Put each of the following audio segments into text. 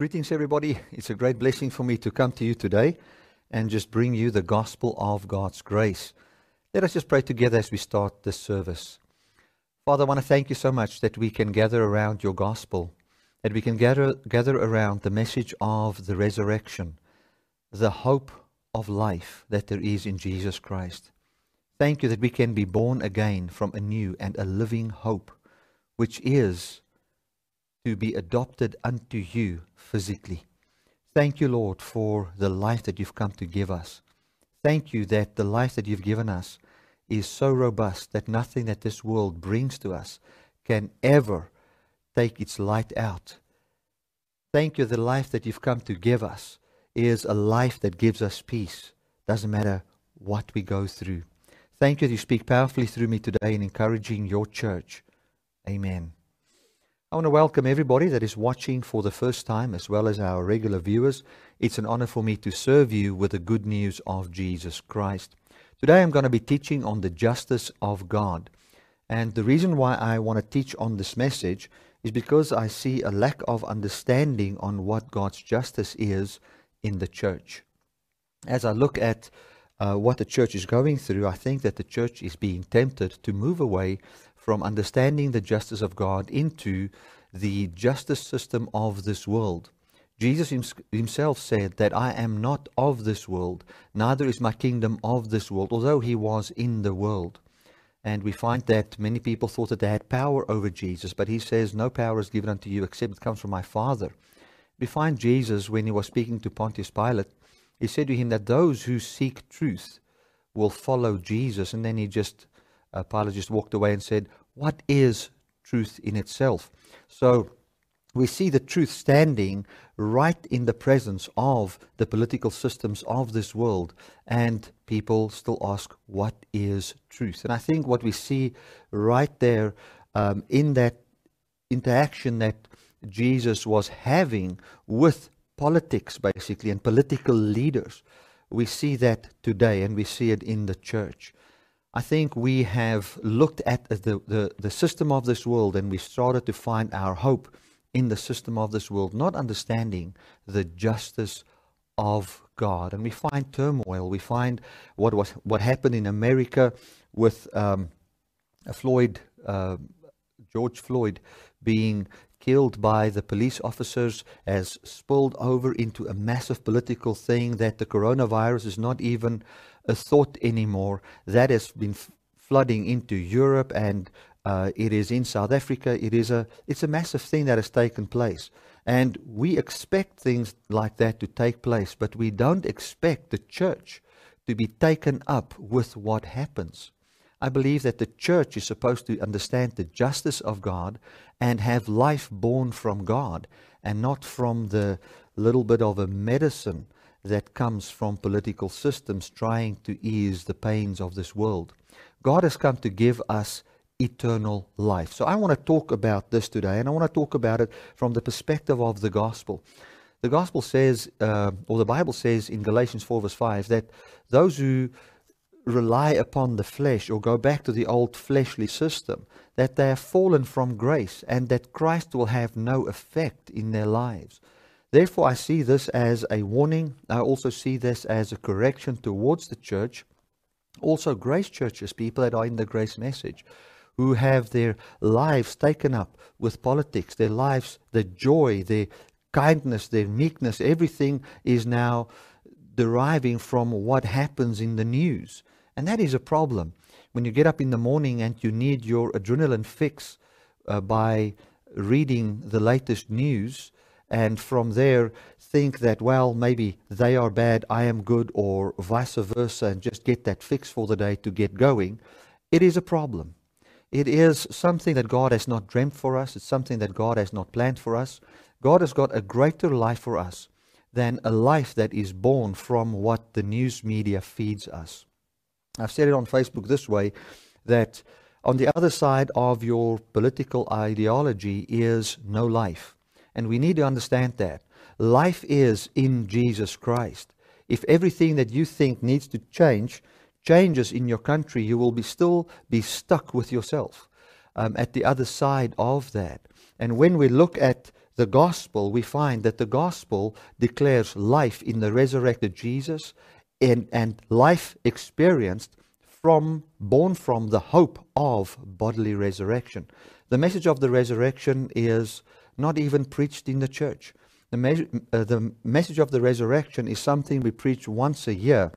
Greetings, everybody. It's a great blessing for me to come to you today and just bring you the gospel of God's grace. Let us just pray together as we start this service. Father, I want to thank you so much that we can gather around your gospel, that we can gather, gather around the message of the resurrection, the hope of life that there is in Jesus Christ. Thank you that we can be born again from a new and a living hope, which is to be adopted unto you physically. Thank you, Lord, for the life that you've come to give us. Thank you that the life that you've given us is so robust that nothing that this world brings to us can ever take its light out. Thank you, the life that you've come to give us is a life that gives us peace. Doesn't matter what we go through. Thank you that you speak powerfully through me today in encouraging your church. Amen. I want to welcome everybody that is watching for the first time, as well as our regular viewers. It's an honor for me to serve you with the good news of Jesus Christ. Today I'm going to be teaching on the justice of God. And the reason why I want to teach on this message is because I see a lack of understanding on what God's justice is in the church. As I look at uh, what the church is going through, I think that the church is being tempted to move away from understanding the justice of God into the justice system of this world. Jesus himself said that I am not of this world, neither is my kingdom of this world, although he was in the world. And we find that many people thought that they had power over Jesus, but he says, No power is given unto you except it comes from my Father. We find Jesus, when he was speaking to Pontius Pilate, he said to him that those who seek truth will follow Jesus. And then he just uh, Pilate just walked away and said, What is truth in itself? So we see the truth standing right in the presence of the political systems of this world, and people still ask, What is truth? And I think what we see right there um, in that interaction that Jesus was having with politics, basically, and political leaders, we see that today, and we see it in the church. I think we have looked at the, the, the system of this world and we started to find our hope in the system of this world, not understanding the justice of God. And we find turmoil. We find what was what happened in America with um, Floyd, uh, George Floyd, being killed by the police officers has spilled over into a massive political thing that the coronavirus is not even a thought anymore. That has been f- flooding into Europe and uh, it is in South Africa. It is a it's a massive thing that has taken place, and we expect things like that to take place, but we don't expect the church to be taken up with what happens. I believe that the church is supposed to understand the justice of God and have life born from God and not from the little bit of a medicine that comes from political systems trying to ease the pains of this world. God has come to give us eternal life. So I want to talk about this today, and I want to talk about it from the perspective of the gospel. The gospel says, uh, or the Bible says in Galatians 4, verse 5, that those who rely upon the flesh or go back to the old fleshly system, that they have fallen from grace and that Christ will have no effect in their lives. Therefore, I see this as a warning. I also see this as a correction towards the church. Also, grace churches, people that are in the grace message, who have their lives taken up with politics, their lives, their joy, their kindness, their meekness, everything is now deriving from what happens in the news. And that is a problem. When you get up in the morning and you need your adrenaline fix uh, by reading the latest news, and from there think that, well, maybe they are bad, I am good, or vice versa, and just get that fix for the day to get going, it is a problem. It is something that God has not dreamt for us, it's something that God has not planned for us. God has got a greater life for us than a life that is born from what the news media feeds us. I've said it on Facebook this way that on the other side of your political ideology is no life. And we need to understand that. Life is in Jesus Christ. If everything that you think needs to change changes in your country, you will be still be stuck with yourself um, at the other side of that. And when we look at the gospel, we find that the gospel declares life in the resurrected Jesus and, and life experienced from born from the hope of bodily resurrection. The message of the resurrection is not even preached in the church. The, me- uh, the message of the resurrection is something we preach once a year,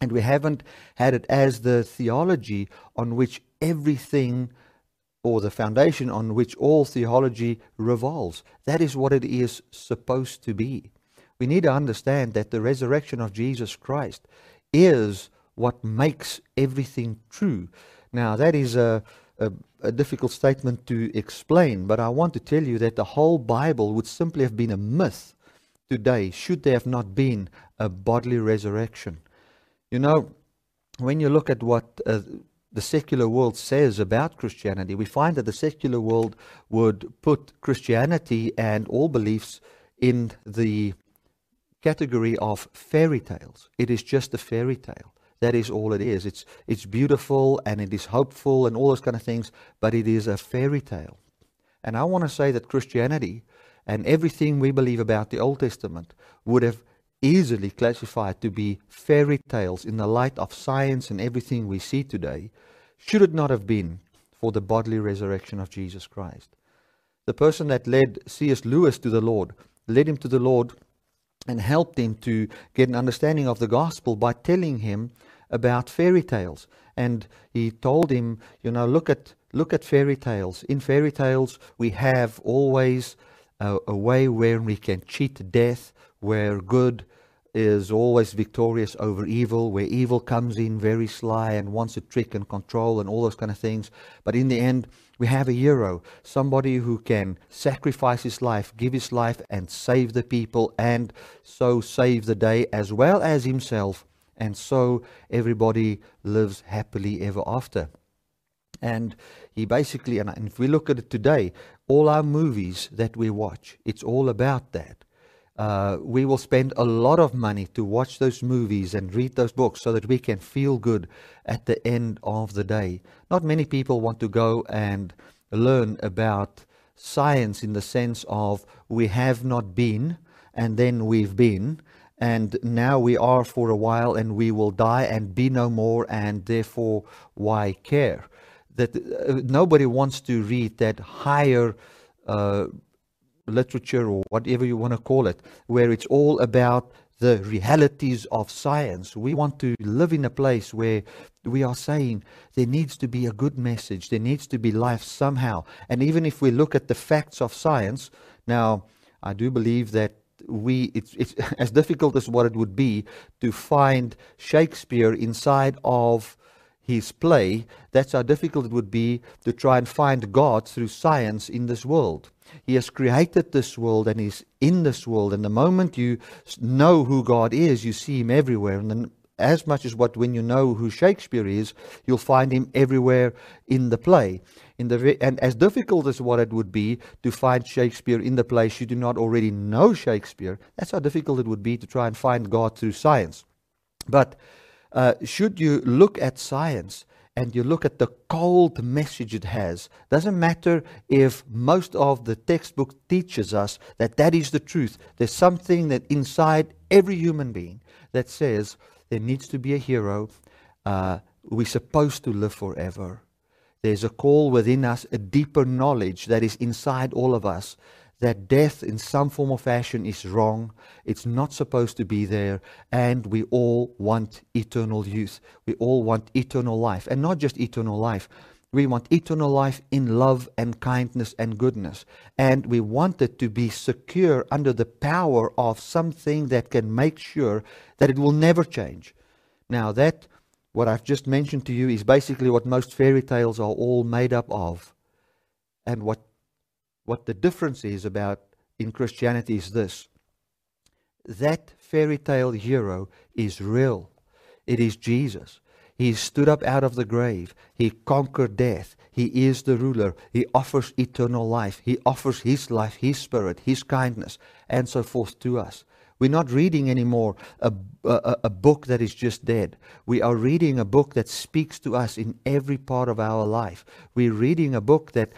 and we haven't had it as the theology on which everything or the foundation on which all theology revolves. That is what it is supposed to be. We need to understand that the resurrection of Jesus Christ is what makes everything true. Now, that is a, a, a, difficult statement to explain, but I want to tell you that the whole Bible would simply have been a myth today should there have not been a bodily resurrection. You know, when you look at what uh, the secular world says about Christianity, we find that the secular world would put Christianity and all beliefs in the category of fairy tales. It is just a fairy tale. That is all it is. It's, it's beautiful and it is hopeful and all those kind of things, but it is a fairy tale. And I want to say that Christianity and everything we believe about the Old Testament would have easily classified to be fairy tales in the light of science and everything we see today, should it not have been for the bodily resurrection of Jesus Christ. The person that led C.S. Lewis to the Lord led him to the Lord and helped him to get an understanding of the gospel by telling him about fairy tales. And he told him, you know, look at look at fairy tales. In fairy tales, we have always a, a way where we can cheat death, where good is always victorious over evil, where evil comes in very sly and wants to trick and control and all those kind of things. But in the end, we have a hero, somebody who can sacrifice his life, give his life, and save the people, and so save the day as well as himself. And so everybody lives happily ever after. And he basically, and if we look at it today, all our movies that we watch, it's all about that. Uh, we will spend a lot of money to watch those movies and read those books so that we can feel good at the end of the day. Not many people want to go and learn about science in the sense of we have not been and then we've been and now we are for a while and we will die and be no more and therefore why care that uh, nobody wants to read that higher uh, literature or whatever you want to call it, where it's all about the realities of science. We want to live in a place where we are saying there needs to be a good message, there needs to be life somehow. And even if we look at the facts of science, now I do believe that we it's, it's as difficult as what it would be to find Shakespeare inside of his play, that's how difficult it would be to try and find God through science in this world. He has created this world and He's in this world. And the moment you know who God is, you see Him everywhere. And then, as much as what when you know who Shakespeare is, you'll find Him everywhere in the play. In the and as difficult as what it would be to find Shakespeare in the place you do not already know Shakespeare, that's how difficult it would be to try and find God through science. But uh, should you look at science and you look at the cold message it has, doesn't matter if most of the textbook teaches us that that is the truth. There's something that inside every human being that says there needs to be a hero. Uh, we're supposed to live forever. There's a call within us, a deeper knowledge that is inside all of us that death in some form or fashion is wrong. It's not supposed to be there. And we all want eternal youth. We all want eternal life. And not just eternal life. We want eternal life in love and kindness and goodness. And we want it to be secure under the power of something that can make sure that it will never change. Now, that, what I've just mentioned to you, is basically what most fairy tales are all made up of. And what what the difference is about in Christianity is this that fairy tale hero is real. It is Jesus. He stood up out of the grave. He conquered death. He is the ruler. He offers eternal life. He offers His life, His spirit, His kindness, and so forth to us. We're not reading anymore a, a, a, book that is just dead. We are reading a book that speaks to us in every part of our life. We're reading a book that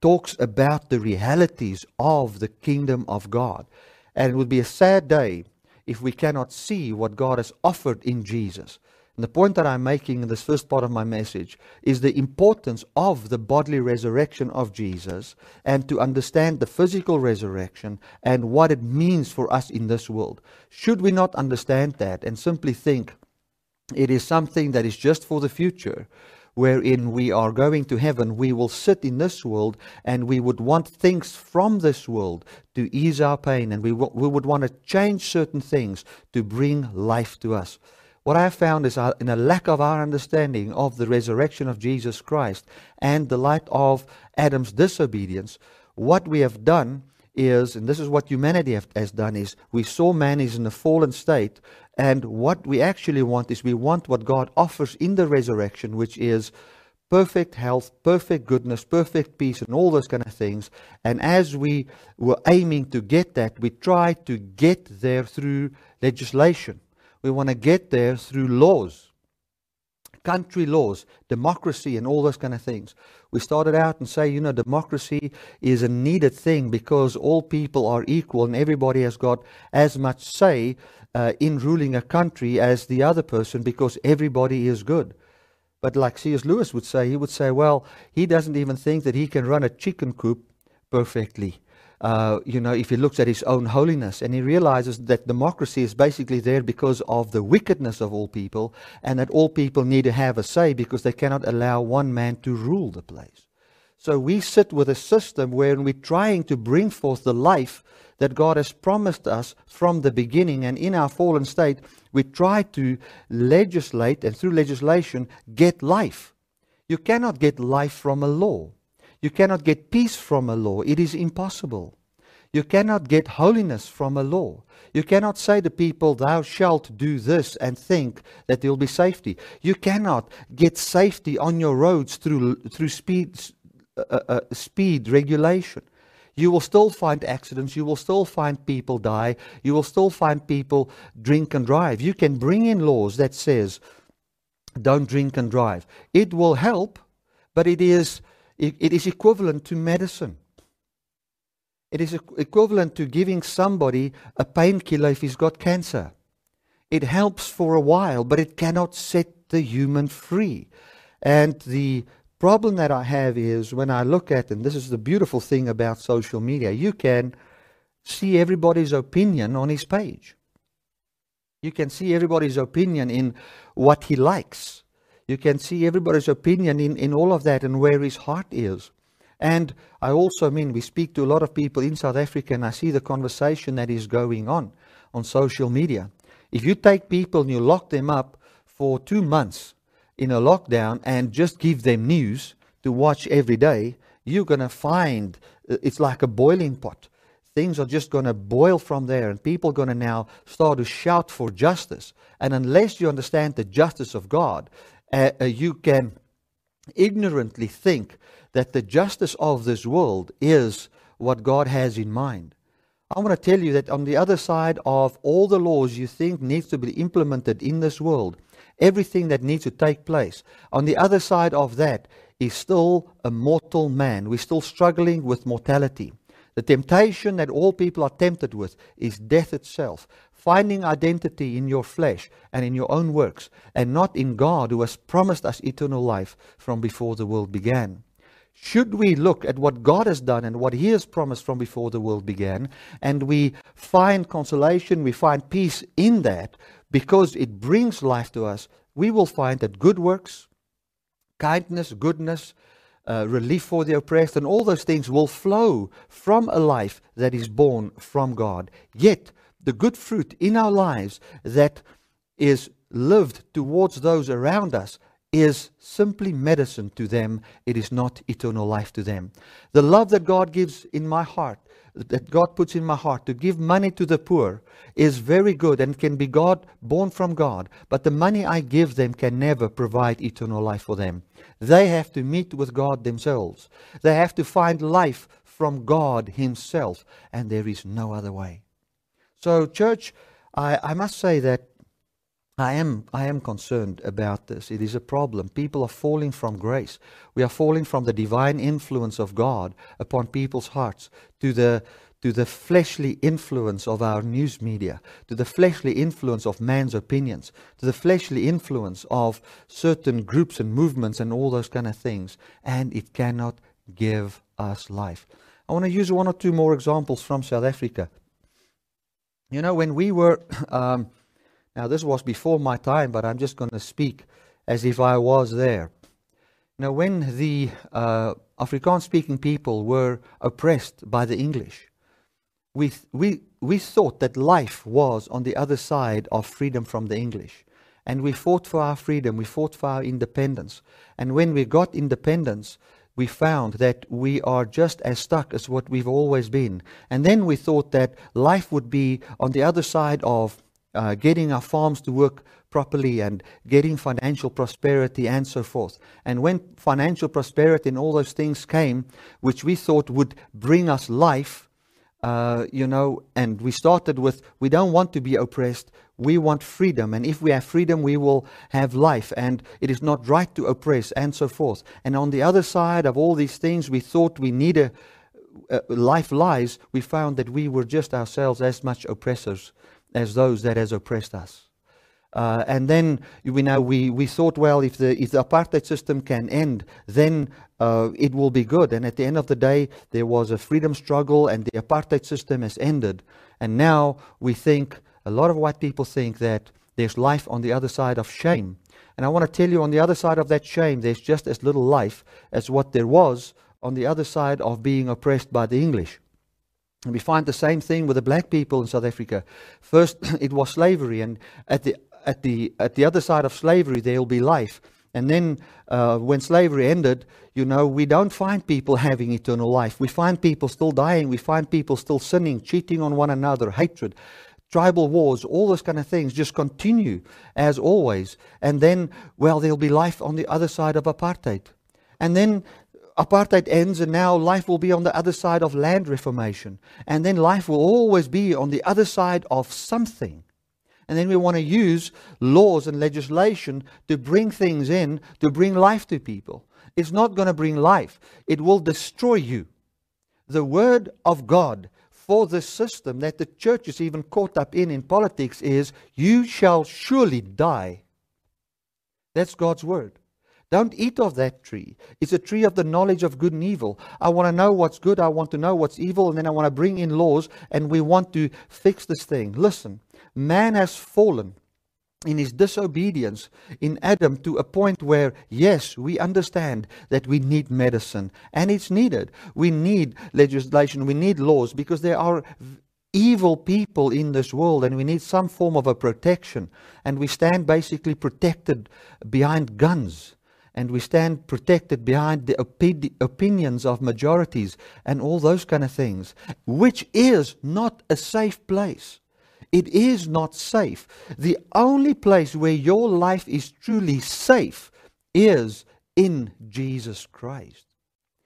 talks about the realities of the kingdom of God. And it would be a sad day if we cannot see what God has offered in Jesus. And the point that I'm making in this first part of my message is the importance of the bodily resurrection of Jesus and to understand the physical resurrection and what it means for us in this world. Should we not understand that and simply think it is something that is just for the future? wherein we are going to heaven, we will sit in this world and we would want things from this world to ease our pain and we, w- we would want to change certain things to bring life to us. What I have found is uh, in a lack of our understanding of the resurrection of Jesus Christ and the light of Adam's disobedience, what we have done is, and this is what humanity have, has done, is we saw man is in a fallen state, and what we actually want is we want what God offers in the resurrection, which is perfect health, perfect goodness, perfect peace, and all those kind of things. And as we were aiming to get that, we tried to get there through legislation. We want to get there through laws, country laws, democracy, and all those kind of things. We started out and say, you know, democracy is a needed thing because all people are equal and everybody has got as much say uh, in ruling a country as the other person because everybody is good. But like C.S. Lewis would say, he would say, well, he doesn't even think that he can run a chicken coop perfectly uh, you know, if he looks at his own holiness and he realizes that democracy is basically there because of the wickedness of all people and that all people need to have a say because they cannot allow one man to rule the place. So we sit with a system where we're trying to bring forth the life that God has promised us from the beginning. And in our fallen state, we try to legislate and through legislation get life. You cannot get life from a law. You cannot get peace from a law. It is impossible. You cannot get holiness from a law. You cannot say to people, Thou shalt do this, and think that there will be safety. You cannot get safety on your roads through, through speed, uh, uh, uh, speed regulation. You will still find accidents. You will still find people die. You will still find people drink and drive. You can bring in laws that says, don't drink and drive. It will help, but it is it, is equivalent to medicine. It is equivalent to giving somebody a painkiller if he's got cancer. It helps for a while, but it cannot set the human free. And the problem that I have is when I look at, and this is the beautiful thing about social media, you can see everybody's opinion on his page. You can see everybody's opinion in what he likes. You can see everybody's opinion in, in all of that and where his heart is. And I also mean, we speak to a lot of people in South Africa, and I see the conversation that is going on on social media. If you take people and you lock them up for two months in a lockdown and just give them news to watch every day, you're going to find uh, it's like a boiling pot. Things are just going to boil from there, and people are going to now start to shout for justice. And unless you understand the justice of God, uh, uh, you can ignorantly think that the justice of this world is what God has in mind. I want to tell you that on the other side of all the laws you think needs to be implemented in this world, everything that needs to take place, on the other side of that is still a mortal man. We're still struggling with mortality. The temptation that all people are tempted with is death itself finding identity in your flesh and in your own works, and not in God who has promised us eternal life from before the world began. Should we look at what God has done and what He has promised from before the world began, and we find consolation, we find peace in that because it brings life to us, we will find that good works, kindness, goodness, uh, relief for the oppressed, and all those things will flow from a life that is born from God. Yet, the good fruit in our lives that is lived towards those around us is simply medicine to them. It is not eternal life to them. The love that God gives in my heart, that God puts in my heart to give money to the poor is very good and can be God born from God. But the money I give them can never provide eternal life for them. They have to meet with God themselves. They have to find life from God Himself, and there is no other way. So, church, I, I must say that I am, I am concerned about this. It is a problem. People are falling from grace. We are falling from the divine influence of God upon people's hearts to the, to the fleshly influence of our news media, to the fleshly influence of man's opinions, to the fleshly influence of certain groups and movements and all those kind of things. And it cannot give us life. I want to use one or two more examples from South Africa. You know, when we were, um, now this was before my time, but I'm just going to speak as if I was there. Now, when the uh, Afrikaans speaking people were oppressed by the English, we, we, we thought that life was on the other side of freedom from the English. And we fought for our freedom, we fought for our independence. And when we got independence, we found that we are just as stuck as what we've always been. And then we thought that life would be on the other side of uh, getting our farms to work properly and getting financial prosperity and so forth. And when financial prosperity and all those things came, which we thought would bring us life, uh, you know, and we started with we don't want to be oppressed, we want freedom. And if we have freedom, we will have life. And it is not right to oppress, and so forth. And on the other side of all these things, we thought we needed uh, life lies, we found that we were just ourselves as much oppressors as those that has oppressed us. Uh, and then we know we, we thought, well, if the if the apartheid system can end, then uh, it will be good. And at the end of the day, there was a freedom struggle, and the apartheid system has ended. And now we think a lot of white people think that there's life on the other side of shame. And I want to tell you, on the other side of that shame, there's just as little life as what there was on the other side of being oppressed by the English. And we find the same thing with the black people in South Africa. First, it was slavery, and at the at the at the other side of slavery there will be life. And then uh, when slavery ended, you know, we don't find people having eternal life. We find people still dying. We find people still sinning, cheating on one another, hatred, tribal wars, all those kind of things just continue as always. And then, well, there'll be life on the other side of apartheid. And then apartheid ends, and now life will be on the other side of land reformation. And then life will always be on the other side of something. And then we want to use laws and legislation to bring things in, to bring life to people. It's not going to bring life, it will destroy you. The Word of God for this system that the church is even caught up in in politics is you shall surely die. That's God's Word. Don't eat of that tree. It's a tree of the knowledge of good and evil. I want to know what's good. I want to know what's evil. And then I want to bring in laws and we want to fix this thing. Listen, man has fallen in his disobedience in Adam to a point where, yes, we understand that we need medicine and it's needed. We need legislation, we need laws because there are evil people in this world and we need some form of a protection. And we stand basically protected behind guns and we stand protected behind the opi- opinions of majorities and all those kind of things, which is not a safe place. It is not safe. The only place where your life is truly safe is in Jesus Christ.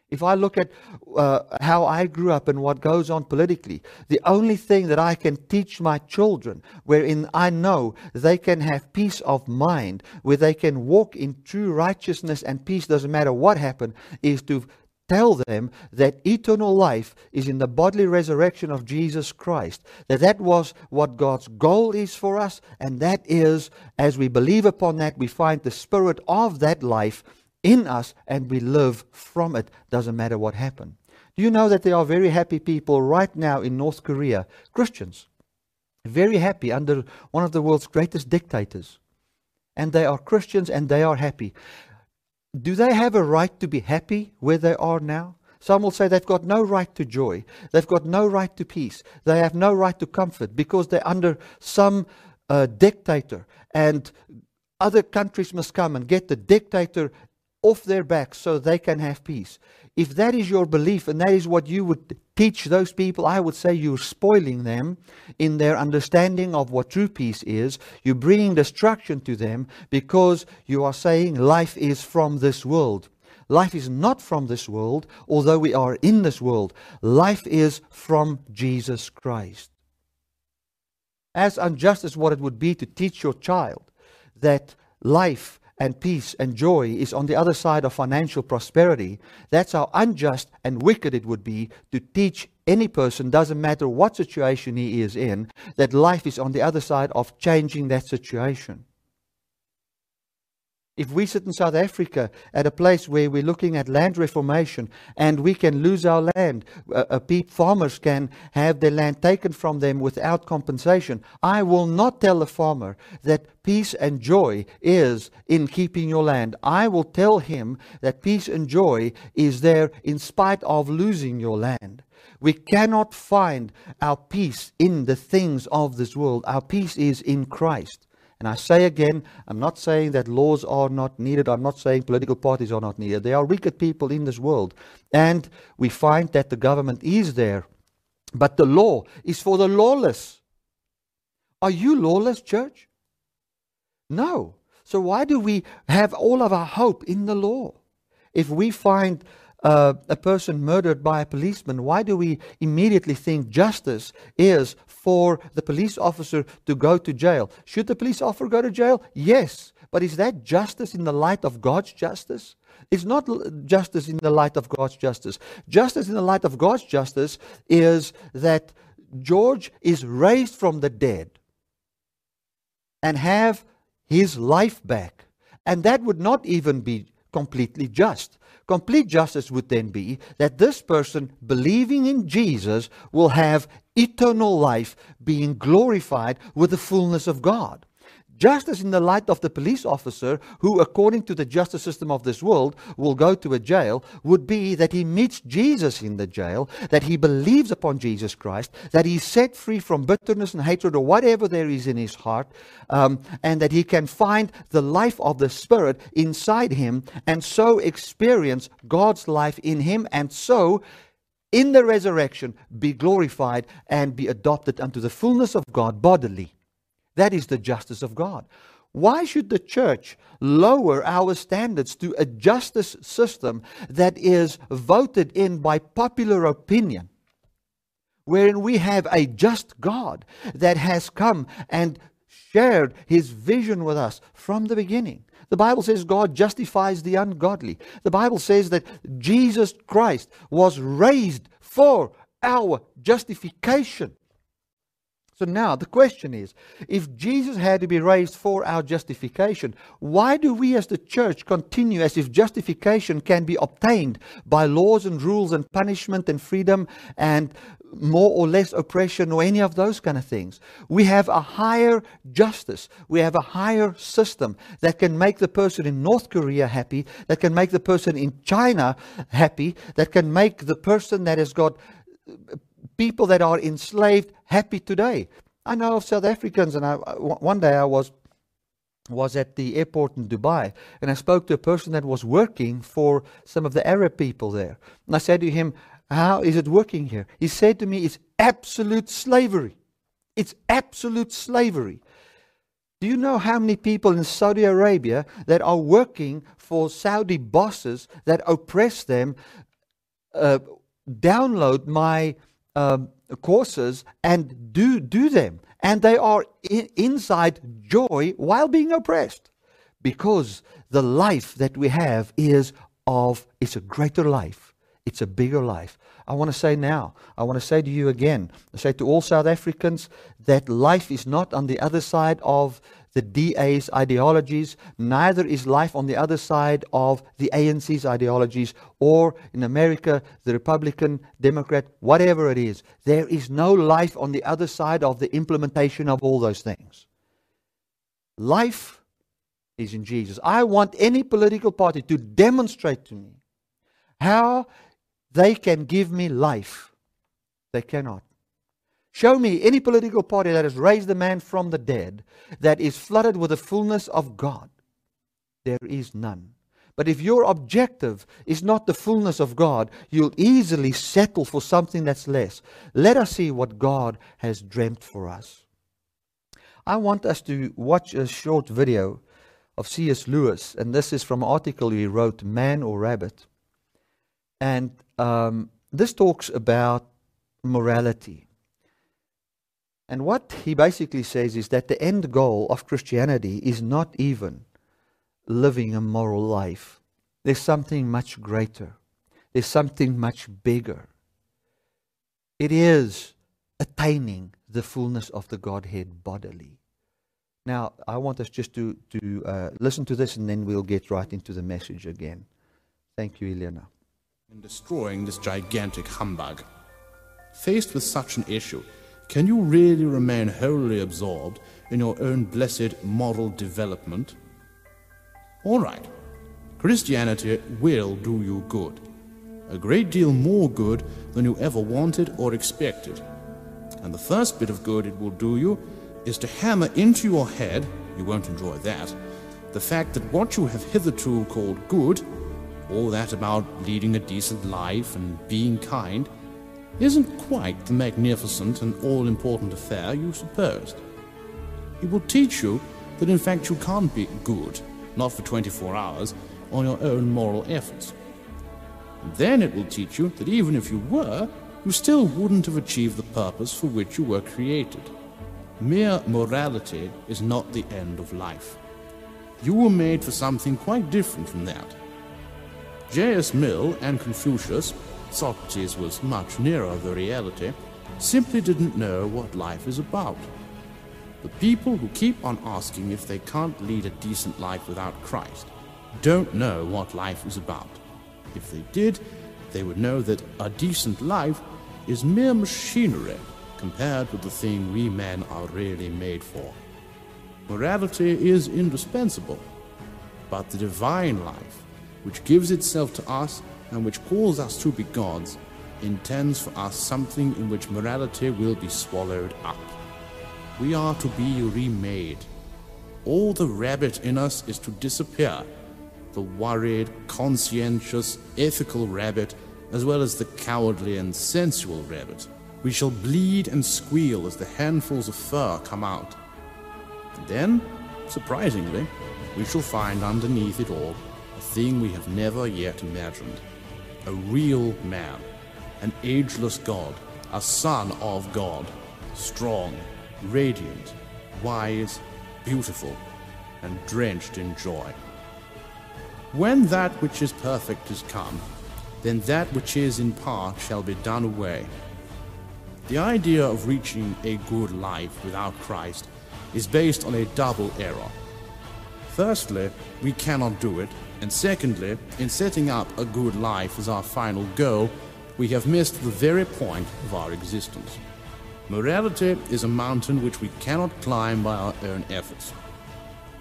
If I look at uh, how I grew up and what goes on politically, the only thing that I can teach my children, wherein I know they can have peace of mind, where they can walk in true righteousness and peace, doesn't matter what happened, is to tell them that eternal life is in the bodily resurrection of Jesus Christ. That that was what God's goal is for us, and that is, as we believe upon that, we find the spirit of that life in us and we live from it. Doesn't matter what happened. Do you know that there are very happy people right now in North Korea, Christians, very happy under one of the world's greatest dictators. And they are Christians and they are happy. Do they have a right to be happy where they are now? Some will say they've got no right to joy. They've got no right to peace. They have no right to comfort because they're under some uh, dictator. And other countries must come and get the dictator off their backs so they can have peace. If that is your belief and that is what you would teach those people, I would say you're spoiling them in their understanding of what true peace is. You're bringing destruction to them because you are saying life is from this world. Life is not from this world, although we are in this world. Life is from Jesus Christ. as unjust as what it would be to teach your child that life and peace and joy is on the other side of financial prosperity, that's how unjust and wicked it would be to teach any person, doesn't matter what situation he is in, that life is on the other side of changing that situation. If we sit in South Africa at a place where we're looking at land reformation and we can lose our land, uh, farmers can have their land taken from them without compensation, I will not tell the farmer that peace and joy is in keeping your land. I will tell him that peace and joy is there in spite of losing your land. We cannot find our peace in the things of this world. Our peace is in Christ. And I say again, I'm not saying that laws are not needed. I'm not saying political parties are not needed. There are wicked people in this world. And we find that the government is there. But the law is for the lawless. Are you lawless, church? No. So why do we have all of our hope in the law? If we find uh, a person murdered by a policeman, why do we immediately think justice is for the police officer to go to jail? Should the police officer go to jail? Yes. But is that justice in the light of God's justice? It's not justice in the light of God's justice. Justice in the light of God's justice is that George is raised from the dead and have his life back. And that would not even be completely just. Complete justice would then be that this person believing in Jesus will have eternal life being glorified with the fullness of God. Just as in the light of the police officer, who, according to the justice system of this world, will go to a jail, would be that he meets Jesus in the jail, that he believes upon Jesus Christ, that he's set free from bitterness and hatred or whatever there is in his heart, um, and that he can find the life of the Spirit inside him, and so experience God's life in him, and so in the resurrection be glorified and be adopted unto the fullness of God bodily. That is the justice of God. Why should the church lower our standards to a justice system that is voted in by popular opinion, wherein we have a just God that has come and shared his vision with us from the beginning? The Bible says God justifies the ungodly. The Bible says that Jesus Christ was raised for our justification. So now the question is if Jesus had to be raised for our justification, why do we as the church continue as if justification can be obtained by laws and rules and punishment and freedom and more or less oppression or any of those kind of things? We have a higher justice, we have a higher system that can make the person in North Korea happy, that can make the person in China happy, that can make the person that has got people that are enslaved happy today. I know of South Africans, and I, one day I was was at the airport in Dubai, and I spoke to a person that was working for some of the Arab people there. And I said to him, How is it working here? He said to me, It's absolute slavery. It's absolute slavery. Do you know how many people in Saudi Arabia that are working for Saudi bosses that oppress them, uh, download my um, courses and do do them, and they are in, inside joy while being oppressed, because the life that we have is of it's a greater life, it's a bigger life. I want to say now, I want to say to you again, I say to all South Africans that life is not on the other side of the DA's ideologies, neither is life on the other side of the ANC's ideologies, or in America, the Republican, Democrat, whatever it is. There is no life on the other side of the implementation of all those things. Life is in Jesus. I want any political party to demonstrate to me how they can give me life. They cannot. Show me any political party that has raised a man from the dead that is flooded with the fullness of God. There is none. But if your objective is not the fullness of God, you'll easily settle for something that's less. Let us see what God has dreamt for us. I want us to watch a short video of C.S. Lewis, and this is from an article he wrote, Man or Rabbit. And um, this talks about morality. And what he basically says is that the end goal of Christianity is not even living a moral life. There's something much greater. There's something much bigger. It is attaining the fullness of the Godhead bodily. Now, I want us just to, to uh, listen to this and then we'll get right into the message again. Thank you, Elena. In destroying this gigantic humbug. Faced with such an issue, can you really remain wholly absorbed in your own blessed moral development? All right, Christianity will do you good. A great deal more good than you ever wanted or expected. And the first bit of good it will do you is to hammer into your head, you won't enjoy that, the fact that what you have hitherto called good, all that about leading a decent life and being kind, isn't quite the magnificent and all important affair you supposed. It will teach you that in fact you can't be good, not for 24 hours, on your own moral efforts. And then it will teach you that even if you were, you still wouldn't have achieved the purpose for which you were created. Mere morality is not the end of life. You were made for something quite different from that. J.S. Mill and Confucius Socrates was much nearer the reality, simply didn't know what life is about. The people who keep on asking if they can't lead a decent life without Christ don't know what life is about. If they did, they would know that a decent life is mere machinery compared with the thing we men are really made for. Morality is indispensable, but the divine life, which gives itself to us and which calls us to be gods, intends for us something in which morality will be swallowed up. We are to be remade. All the rabbit in us is to disappear. The worried, conscientious, ethical rabbit, as well as the cowardly and sensual rabbit. We shall bleed and squeal as the handfuls of fur come out. And then, surprisingly, we shall find underneath it all a thing we have never yet imagined a real man, an ageless God, a son of God, strong, radiant, wise, beautiful, and drenched in joy. When that which is perfect is come, then that which is in part shall be done away. The idea of reaching a good life without Christ is based on a double error. Firstly, we cannot do it and secondly, in setting up a good life as our final goal, we have missed the very point of our existence. Morality is a mountain which we cannot climb by our own efforts.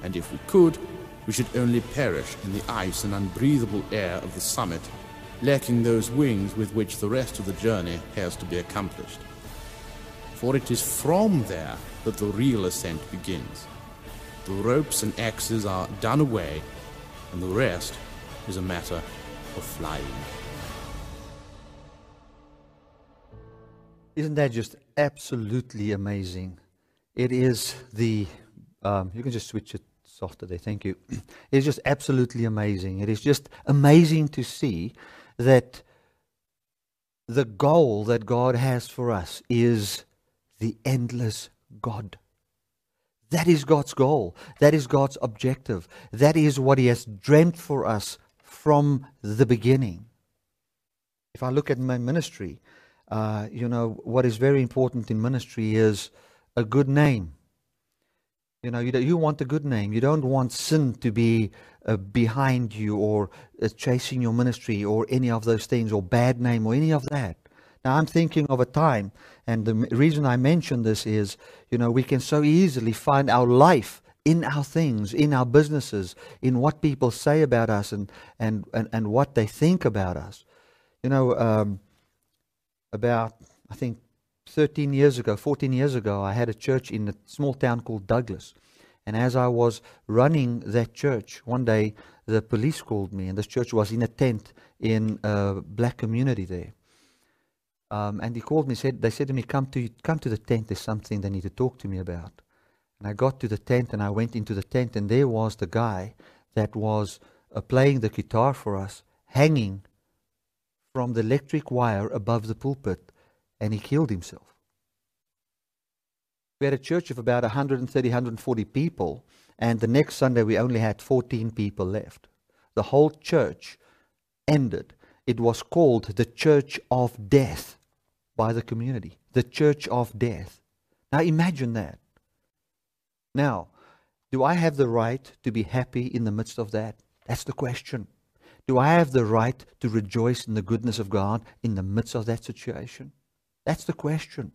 And if we could, we should only perish in the ice and unbreathable air of the summit, lacking those wings with which the rest of the journey has to be accomplished. For it is from there that the real ascent begins. The ropes and axes are done away and the rest is a matter of flying. Isn't that just absolutely amazing? It is the, um, you can just switch it softer there, thank you. It's just absolutely amazing. It is just amazing to see that the goal that God has for us is the endless God. That is God's goal. That is God's objective. That is what He has dreamt for us from the beginning. If I look at my ministry, uh, you know, what is very important in ministry is a good name. You know, you, you want a good name. You don't want sin to be uh, behind you or uh, chasing your ministry or any of those things or bad name or any of that. Now, I'm thinking of a time, and the reason I mention this is, you know, we can so easily find our life in our things, in our businesses, in what people say about us and, and, and, and what they think about us. You know, um, about, I think, 13 years ago, 14 years ago, I had a church in a small town called Douglas. And as I was running that church, one day the police called me, and this church was in a tent in a black community there. Um, and he called me. Said they said to me, "Come to come to the tent. There's something they need to talk to me about." And I got to the tent and I went into the tent and there was the guy that was uh, playing the guitar for us, hanging from the electric wire above the pulpit, and he killed himself. We had a church of about 130, 140 people, and the next Sunday we only had 14 people left. The whole church ended. It was called the Church of Death by the community. The Church of Death. Now imagine that. Now, do I have the right to be happy in the midst of that? That's the question. Do I have the right to rejoice in the goodness of God in the midst of that situation? That's the question.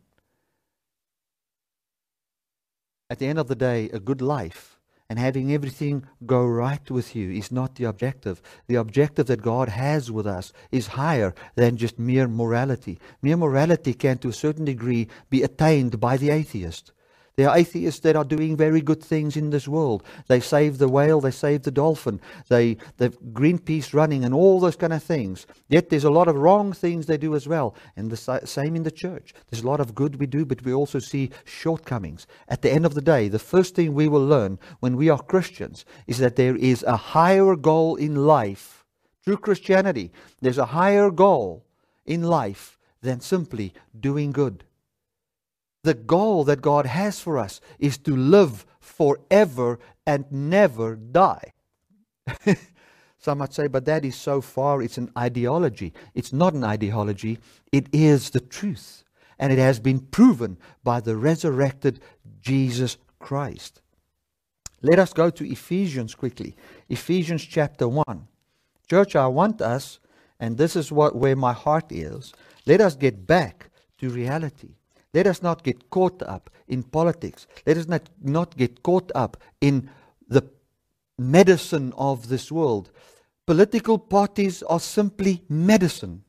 At the end of the day, a good life and having everything go right with you is not the objective. The objective that God has with us is higher than just mere morality. Mere morality can, to a certain degree, be attained by the atheist. There are atheists that are doing very good things in this world. They save the whale, they save the dolphin, they they've Greenpeace running and all those kind of things. Yet there's a lot of wrong things they do as well. And the same in the church. There's a lot of good we do, but we also see shortcomings. At the end of the day, the first thing we will learn when we are Christians is that there is a higher goal in life. True Christianity, there's a higher goal in life than simply doing good the goal that God has for us is to live forever and never die. Some might say, but that is so far, it's an ideology. It's not an ideology, it is the truth. And it has been proven by the resurrected Jesus Christ. Let us go to Ephesians quickly. Ephesians chapter 1. Church, I want us, and this is what where my heart is, let us get back to reality. Let us not get caught up in politics. Let us not, not get caught up in the medicine of this world. Political parties are simply medicine.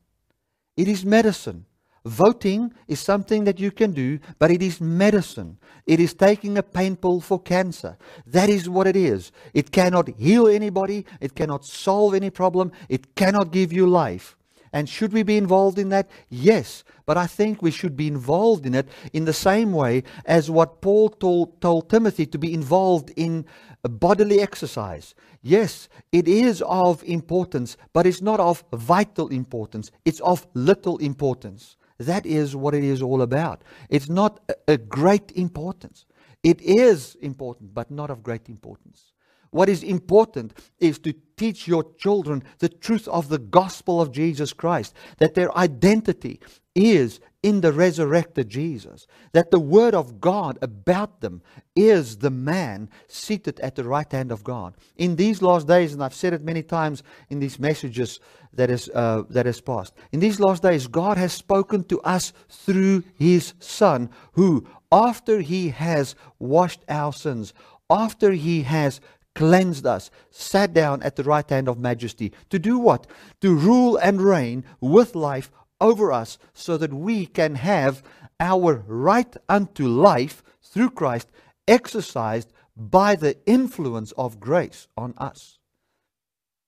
It is medicine. Voting is something that you can do, but it is medicine. It is taking a pain pill for cancer. That is what it is. It cannot heal anybody. It cannot solve any problem. It cannot give you life. And should we be involved in that? Yes. But I think we should be involved in it in the same way as what Paul told, told Timothy to be involved in bodily exercise. Yes, it is of importance, but it's not of vital importance. It's of little importance. That is what it is all about. It's not a, a great importance. It is important, but not of great importance. What is important is to teach your children the truth of the gospel of Jesus Christ, that their identity is in the resurrected Jesus, that the word of God about them is the man seated at the right hand of God. In these last days, and I've said it many times in these messages that is uh, that has passed. In these last days, God has spoken to us through His Son, who, after He has washed our sins, after He has cleansed us, sat down at the right hand of majesty. To do what? To rule and reign with life over us so that we can have our right unto life through Christ exercised by the influence of grace on us.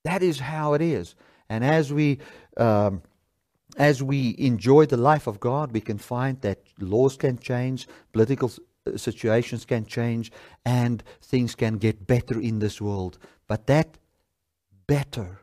That is how it is. And as we. Um, as we enjoy the life of God, we can find that laws can change, political situations can change and things can get better in this world. But that better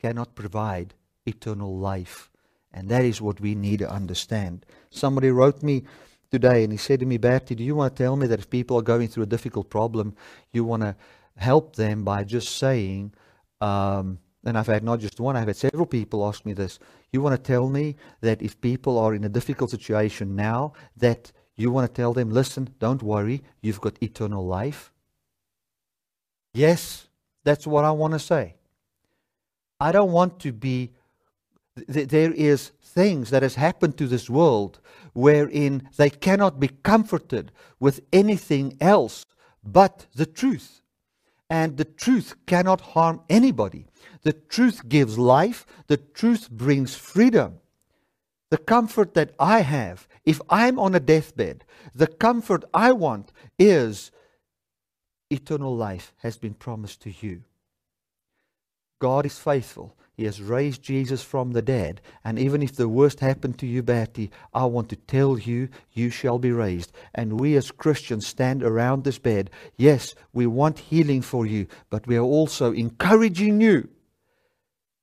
cannot provide eternal life. And that is what we need to understand. Somebody wrote me today and he said to me, Bertie, do you want to tell me that if people are going through a difficult problem, you want to help them by just saying, um, and I've had not just one, I've had several people ask me this. You want to tell me that if people are in a difficult situation now, that you want to tell them, listen, don't worry, you've got eternal life? Yes, that's what I want to say. I don't want to be there is things that has happened to this world wherein they cannot be comforted with anything else but the truth. And the truth cannot harm anybody. The truth gives life. The truth brings freedom. The comfort that I have, if I'm on a deathbed, the comfort I want is eternal life has been promised to you. God is faithful. He has raised Jesus from the dead. And even if the worst happened to you, Bertie, I want to tell you, you shall be raised. And we as Christians stand around this bed. Yes, we want healing for you, but we are also encouraging you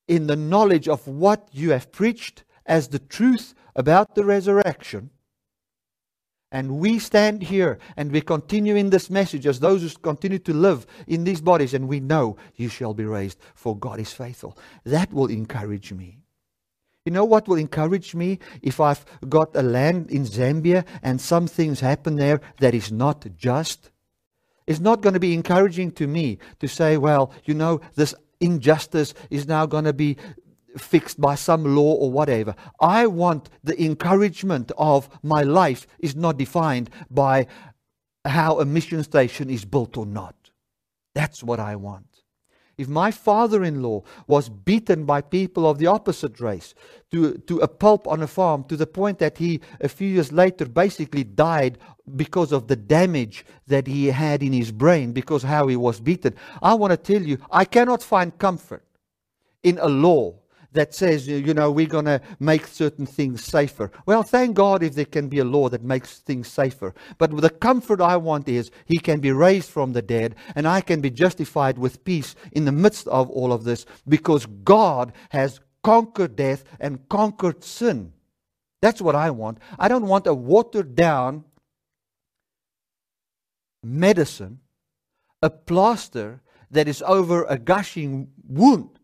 in the knowledge of what you have preached as the truth about the resurrection And we stand here and we continue in this message as those who continue to live in these bodies, and we know you shall be raised, for God is faithful. That will encourage me. You know what will encourage me if I've got a land in Zambia and some things happen there that is not just? It's not going to be encouraging to me to say, well, you know, this injustice is now going to be fixed by some law or whatever. I want the encouragement of my life is not defined by how a mission station is built or not. That's what I want. If my father in law was beaten by people of the opposite race to, to a pulp on a farm to the point that he, a few years later, basically died because of the damage that he had in his brain because how he was beaten, I want to tell you, I cannot find comfort in a law that says, you know, we're going to make certain things safer. Well, thank God if there can be a law that makes things safer. But the comfort I want is he can be raised from the dead and I can be justified with peace in the midst of all of this because God has conquered death and conquered sin. That's what I want. I don't want a watered down medicine, a plaster that is over a gushing wound.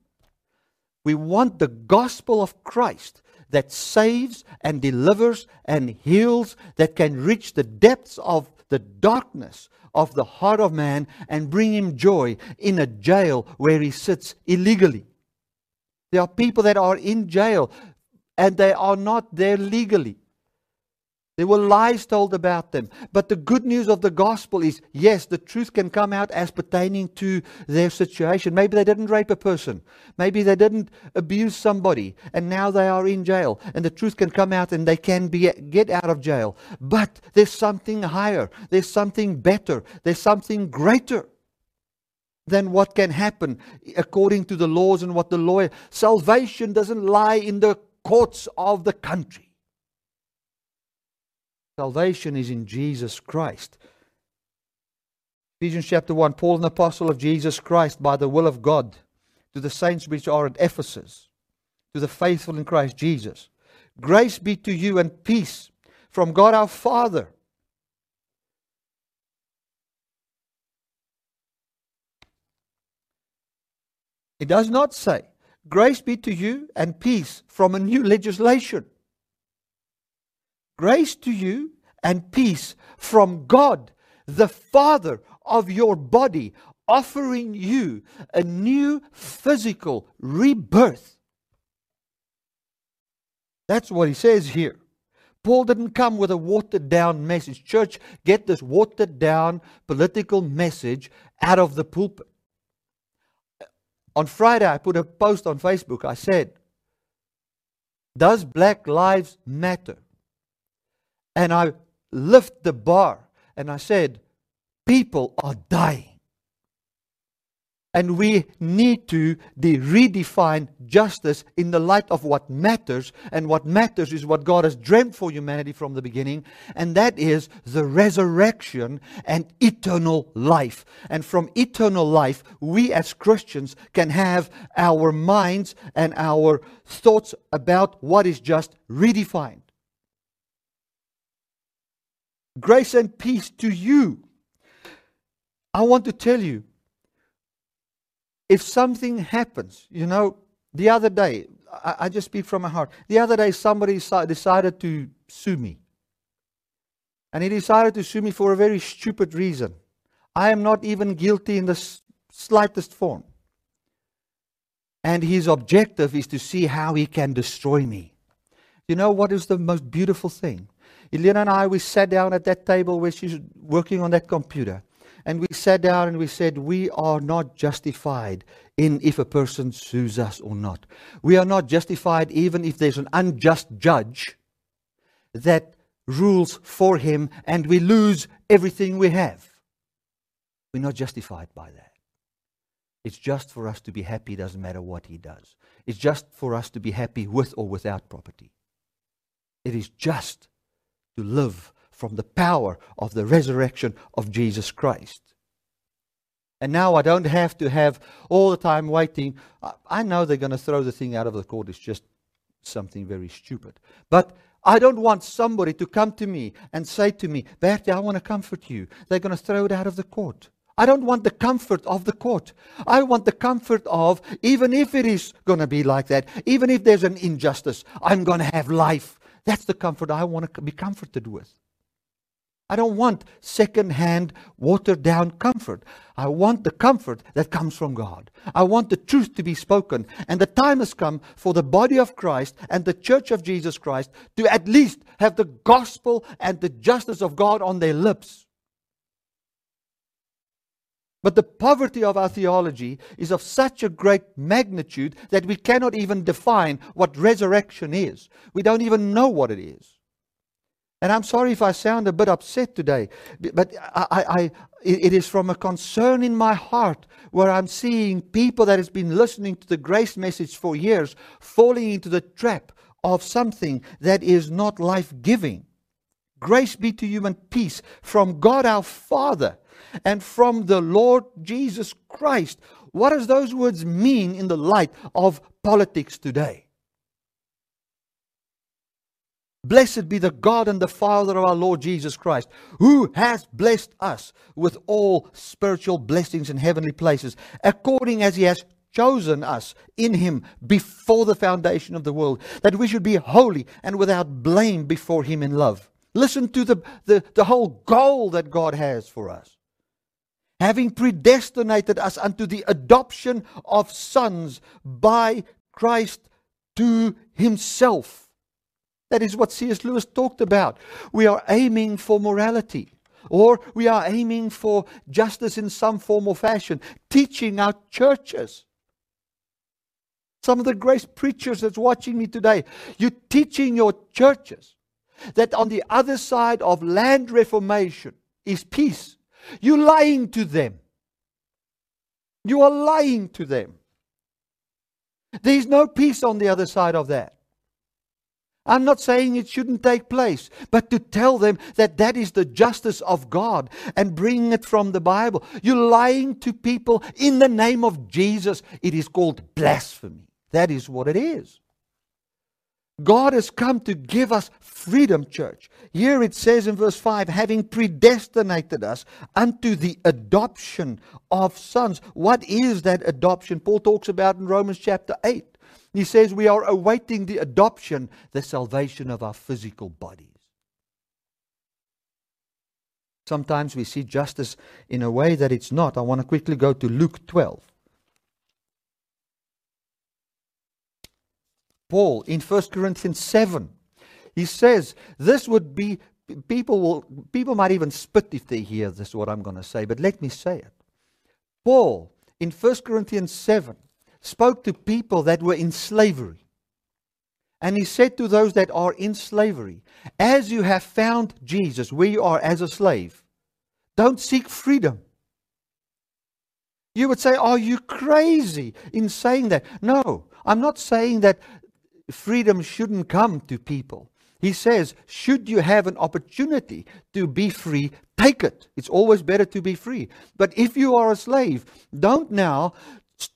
We want the gospel of Christ that saves and delivers and heals, that can reach the depths of the darkness of the heart of man and bring him joy in a jail where he sits illegally. There are people that are in jail and they are not there legally. There were lies told about them. But the good news of the gospel is yes, the truth can come out as pertaining to their situation. Maybe they didn't rape a person. Maybe they didn't abuse somebody. And now they are in jail. And the truth can come out and they can be, get out of jail. But there's something higher. There's something better. There's something greater than what can happen according to the laws and what the lawyer. Salvation doesn't lie in the courts of the country. Salvation is in Jesus Christ. Ephesians chapter 1 Paul, an apostle of Jesus Christ, by the will of God, to the saints which are at Ephesus, to the faithful in Christ Jesus. Grace be to you and peace from God our Father. It does not say, Grace be to you and peace from a new legislation. Grace to you and peace from God, the Father of your body, offering you a new physical rebirth. That's what he says here. Paul didn't come with a watered down message. Church, get this watered down political message out of the pulpit. On Friday, I put a post on Facebook. I said, Does Black Lives Matter? And I lift the bar and I said, People are dying. And we need to de- redefine justice in the light of what matters. And what matters is what God has dreamt for humanity from the beginning. And that is the resurrection and eternal life. And from eternal life, we as Christians can have our minds and our thoughts about what is just redefined. Grace and peace to you. I want to tell you if something happens, you know, the other day, I, I, just speak from my heart. The other day, somebody decided to sue me. And he decided to sue me for a very stupid reason. I am not even guilty in the slightest form. And his objective is to see how he can destroy me. You know what is the most beautiful thing? Elena and I, we sat down at that table where she's working on that computer. And we sat down and we said, We are not justified in if a person sues us or not. We are not justified even if there's an unjust judge that rules for him and we lose everything we have. We're not justified by that. It's just for us to be happy, doesn't matter what he does. It's just for us to be happy with or without property. It is just to live from the power of the resurrection of Jesus Christ. And now I don't have to have all the time waiting. I know they're going to throw the thing out of the court. It's just something very stupid. But I don't want somebody to come to me and say to me, Bertie, I want to comfort you. They're going to throw it out of the court. I don't want the comfort of the court. I want the comfort of, even if it is going to be like that, even if there's an injustice, I'm going to have life. That's the comfort I want to be comforted with. I don't want second-hand, watered-down comfort. I want the comfort that comes from God. I want the truth to be spoken. And the time has come for the body of Christ and the church of Jesus Christ to at least have the gospel and the justice of God on their lips. But the poverty of our theology is of such a great magnitude that we cannot even define what resurrection is. We don't even know what it is. And I'm sorry if I sound a bit upset today, but I, I, it is from a concern in my heart where I'm seeing people that has been listening to the grace message for years falling into the trap of something that is not life-giving. Grace be to you and peace from God our Father and from the Lord Jesus Christ. What does those words mean in the light of politics today? Blessed be the God and the Father of our Lord Jesus Christ, who has blessed us with all spiritual blessings in heavenly places, according as he has chosen us in him before the foundation of the world, that we should be holy and without blame before him in love. Listen to the, the, the whole goal that God has for us. Having predestinated us unto the adoption of sons by Christ to himself that is what C.S. Lewis talked about. We are aiming for morality, or we are aiming for justice in some form or fashion, teaching our churches. Some of the great preachers that's watching me today, you're teaching your churches that on the other side of land reformation is peace. You're lying to them. You are lying to them. There's no peace on the other side of that. I'm not saying it shouldn't take place, but to tell them that that is the justice of God and bring it from the Bible. You're lying to people in the name of Jesus. It is called blasphemy. That is what it is. God has come to give us freedom, church. Here it says in verse 5 having predestinated us unto the adoption of sons. What is that adoption? Paul talks about in Romans chapter 8. He says we are awaiting the adoption, the salvation of our physical bodies. Sometimes we see justice in a way that it's not. I want to quickly go to Luke 12. Paul in 1 Corinthians 7, he says this would be people will people might even spit if they hear this what I'm going to say, but let me say it. Paul in 1 Corinthians 7 spoke to people that were in slavery. And he said to those that are in slavery, As you have found Jesus, where you are as a slave, don't seek freedom. You would say, Are you crazy in saying that? No, I'm not saying that freedom shouldn't come to people. He says, Should you have an opportunity to be free, take it. It's always better to be free. But if you are a slave, don't now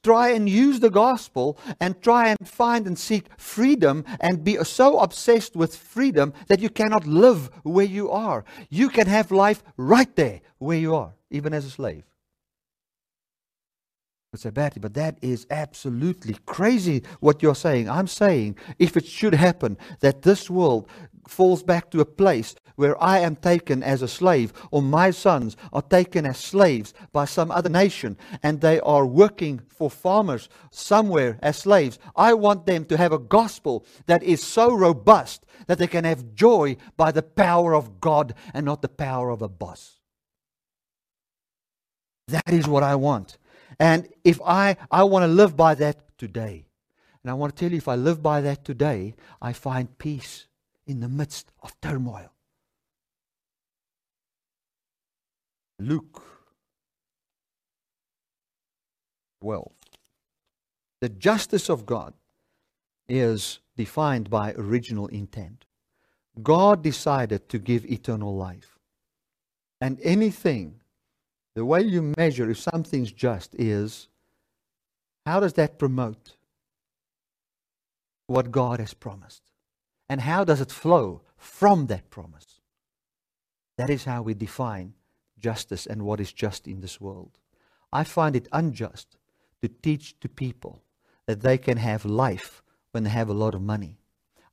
try and use the gospel and try and find and seek freedom and be so obsessed with freedom that you cannot live where you are. You can have life right there where you are, even as a slave. It's a bad, but that is absolutely crazy what you're saying. I'm saying if it should happen that this world falls back to a place where I am taken as a slave, or my sons are taken as slaves by some other nation, and they are working for farmers somewhere as slaves. I want them to have a gospel that is so robust that they can have joy by the power of God and not the power of a boss. That is what I want. And if I, I want to live by that today. And I want to tell you, if I live by that today, I find peace in the midst of turmoil. Luke 12. The justice of God is defined by original intent. God decided to give eternal life. And anything, the way you measure if something's just is how does that promote what God has promised? And how does it flow from that promise? That is how we define justice and what is just in this world. I find it unjust to teach to people that they can have life when they have a lot of money.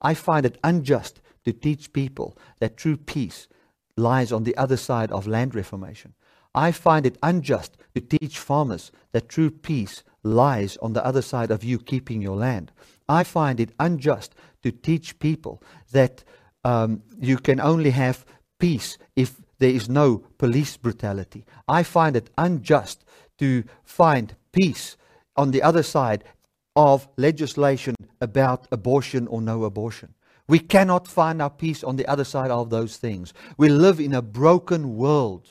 I find it unjust to teach people that true peace lies on the other side of land reformation. I find it unjust to teach farmers that true peace lies on the other side of you keeping your land. I find it unjust to teach people that um, you can only have peace if there is no police brutality. I find it unjust to find peace on the other side of legislation about abortion or no abortion. We cannot find our peace on the other side of those things. We live in a broken world.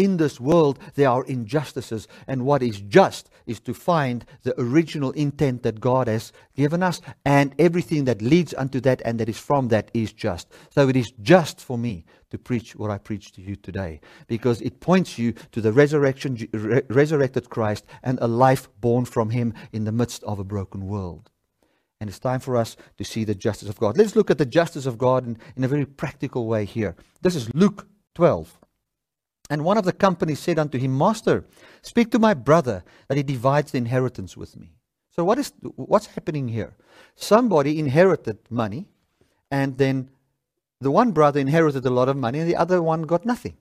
In this world, there are injustices, and what is just is to find the original intent that God has given us, and everything that leads unto that and that is from that is just. So it is just for me to preach what I preach to you today, because it points you to the resurrection, re- resurrected Christ and a life born from Him in the midst of a broken world. And it's time for us to see the justice of God. Let's look at the justice of God in, in a very practical way here. This is Luke 12. And one of the companies said unto him, Master, speak to my brother that he divides the inheritance with me. So what is what's happening here? Somebody inherited money, and then the one brother inherited a lot of money, and the other one got nothing.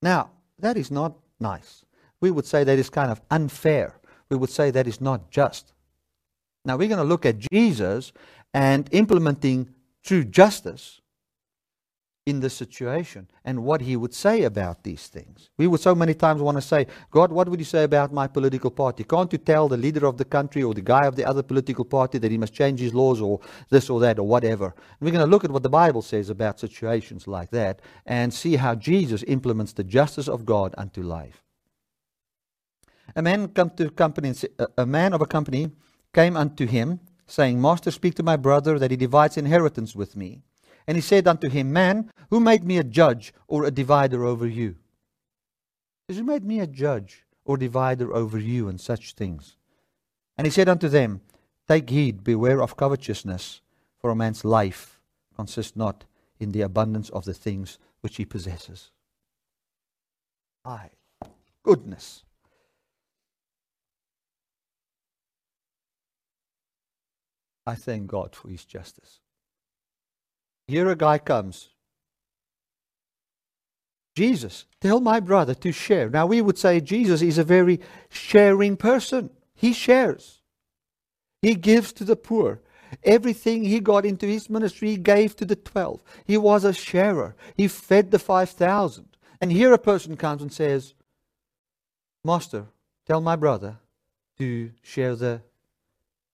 Now, that is not nice. We would say that is kind of unfair. We would say that is not just. Now we're going to look at Jesus and implementing true justice in this situation and what he would say about these things. We would so many times want to say, God, what would you say about my political party? Can't you tell the leader of the country or the guy of the other political party that he must change his laws or this or that or whatever? And we're going to look at what the Bible says about situations like that and see how Jesus implements the justice of God unto life. A man come to company, a man of a company came unto him, saying, Master, speak to my brother that he divides inheritance with me. And he said unto him, Man, who made me a judge or a divider over you? He Who made me a judge or divider over you and such things? And he said unto them, Take heed, beware of covetousness, for a man's life consists not in the abundance of the things which he possesses. My goodness. I thank God for his justice. Here a guy comes. Jesus, tell my brother to share. Now we would say Jesus is a very sharing person. He shares. He gives to the poor. Everything he got into his ministry, he gave to the 12. He was a sharer. He fed the 5,000. And here a person comes and says, Master, tell my brother to share the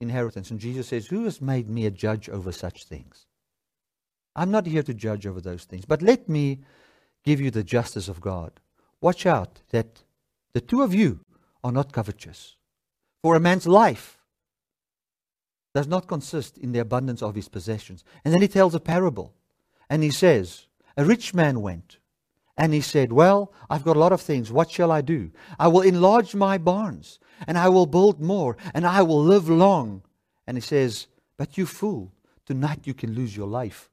inheritance. And Jesus says, Who has made me a judge over such things? I'm not here to judge over those things, but let me give you the justice of God. Watch out that the two of you are not covetous. For a man's life does not consist in the abundance of his possessions. And then he tells a parable. And he says, A rich man went. And he said, Well, I've got a lot of things. What shall I do? I will enlarge my barns and I will build more, and I will live long. And he says, But you fool, tonight you can lose your life.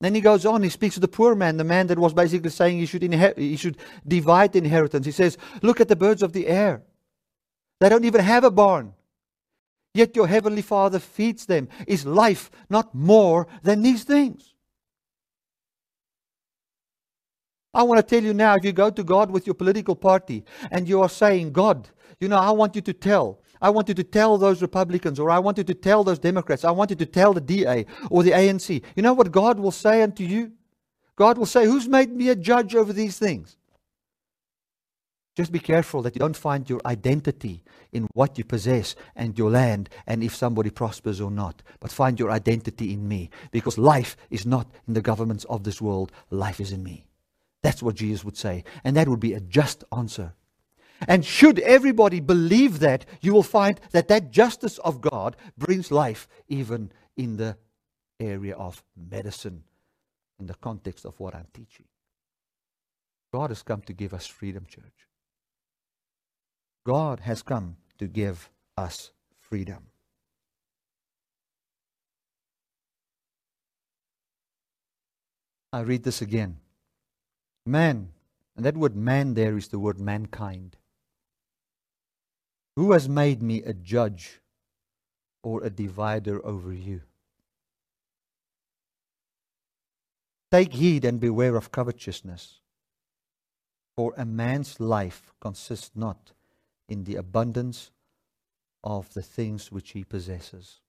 Then he goes on, he speaks to the poor man, the man that was basically saying he should, inher- he should divide the inheritance. He says, Look at the birds of the air. They don't even have a barn. Yet your heavenly Father feeds them. Is life not more than these things? I want to tell you now if you go to God with your political party and you are saying, God, you know, I want you to tell. I want you to tell those Republicans, or I want you to tell those Democrats, I want you to tell the DA or the ANC. You know what God will say unto you? God will say, Who's made me a judge over these things? Just be careful that you don't find your identity in what you possess and your land and if somebody prospers or not. But find your identity in me. Because life is not in the governments of this world, life is in me. That's what Jesus would say. And that would be a just answer and should everybody believe that, you will find that that justice of God brings life even in the area of medicine, in the context of what I'm teaching. God has come to give us freedom, church. God has come to give us freedom. I read this again. Man, and that word man there is the word mankind. Who has made me a judge or a divider over you? Take heed and beware of covetousness, for a man's life consists not in the abundance of the things which he possesses,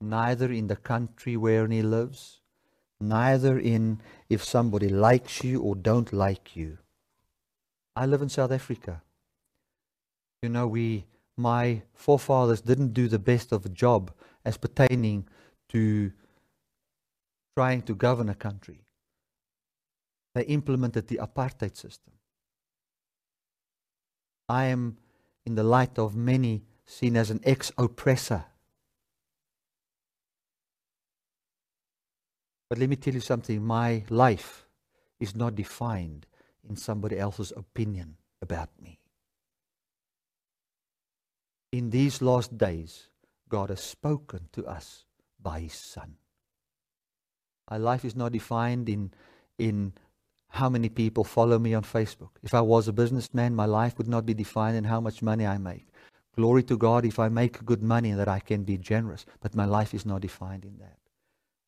neither in the country wherein he lives, neither in if somebody likes you or don't like you. I live in South Africa. You know, we my forefathers didn't do the best of a job as pertaining to trying to govern a country. They implemented the apartheid system. I am, in the light of many, seen as an ex oppressor. But let me tell you something my life is not defined in somebody else's opinion about me. In these last days, God has spoken to us by His Son. My life is not defined in, in how many people follow me on Facebook. If I was a businessman, my life would not be defined in how much money I make. Glory to God if I make good money that I can be generous, but my life is not defined in that.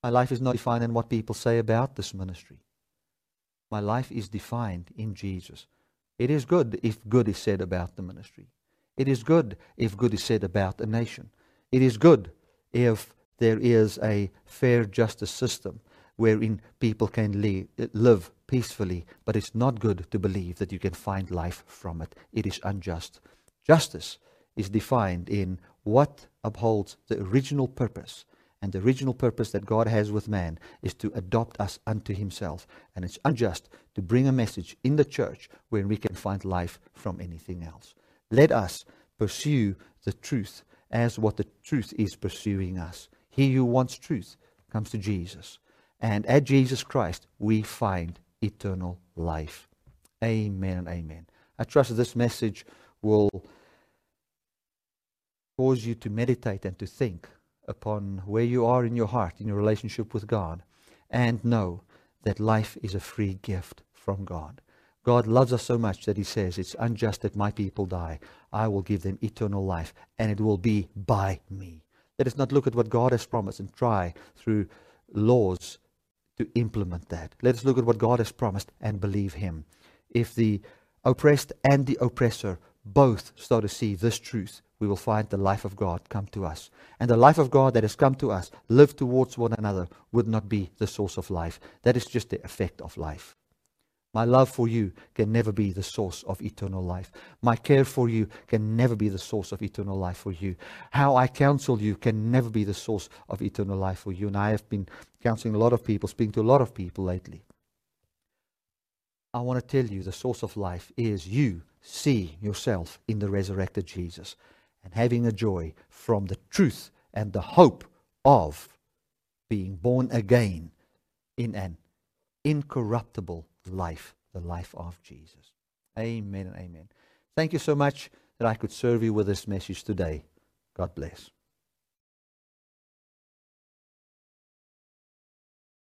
My life is not defined in what people say about this ministry. My life is defined in Jesus. It is good if good is said about the ministry. It is good if good is said about a nation. It is good if there is a fair justice system wherein people can live peacefully, but it's not good to believe that you can find life from it. It is unjust. Justice is defined in what upholds the original purpose. And the original purpose that God has with man is to adopt us unto himself. And it's unjust to bring a message in the church where we can find life from anything else. Let us pursue the truth as what the truth is pursuing us. He who wants truth comes to Jesus. And at Jesus Christ, we find eternal life. Amen and amen. I trust this message will cause you to meditate and to think upon where you are in your heart, in your relationship with God, and know that life is a free gift from God. God loves us so much that He says, It's unjust that my people die. I will give them eternal life, and it will be by me. Let us not look at what God has promised and try through laws to implement that. Let us look at what God has promised and believe Him. If the oppressed and the oppressor both start to see this truth, we will find the life of God come to us. And the life of God that has come to us, live towards one another, would not be the source of life. That is just the effect of life. My love for you can never be the source of eternal life. My care for you can never be the source of eternal life for you. How I counsel you can never be the source of eternal life for you. And I have been counseling a lot of people, speaking to a lot of people lately. I want to tell you the source of life is you see yourself in the resurrected Jesus and having a joy from the truth and the hope of being born again in an incorruptible life, the life of Jesus. Amen and amen. Thank you so much that I could serve you with this message today. God bless.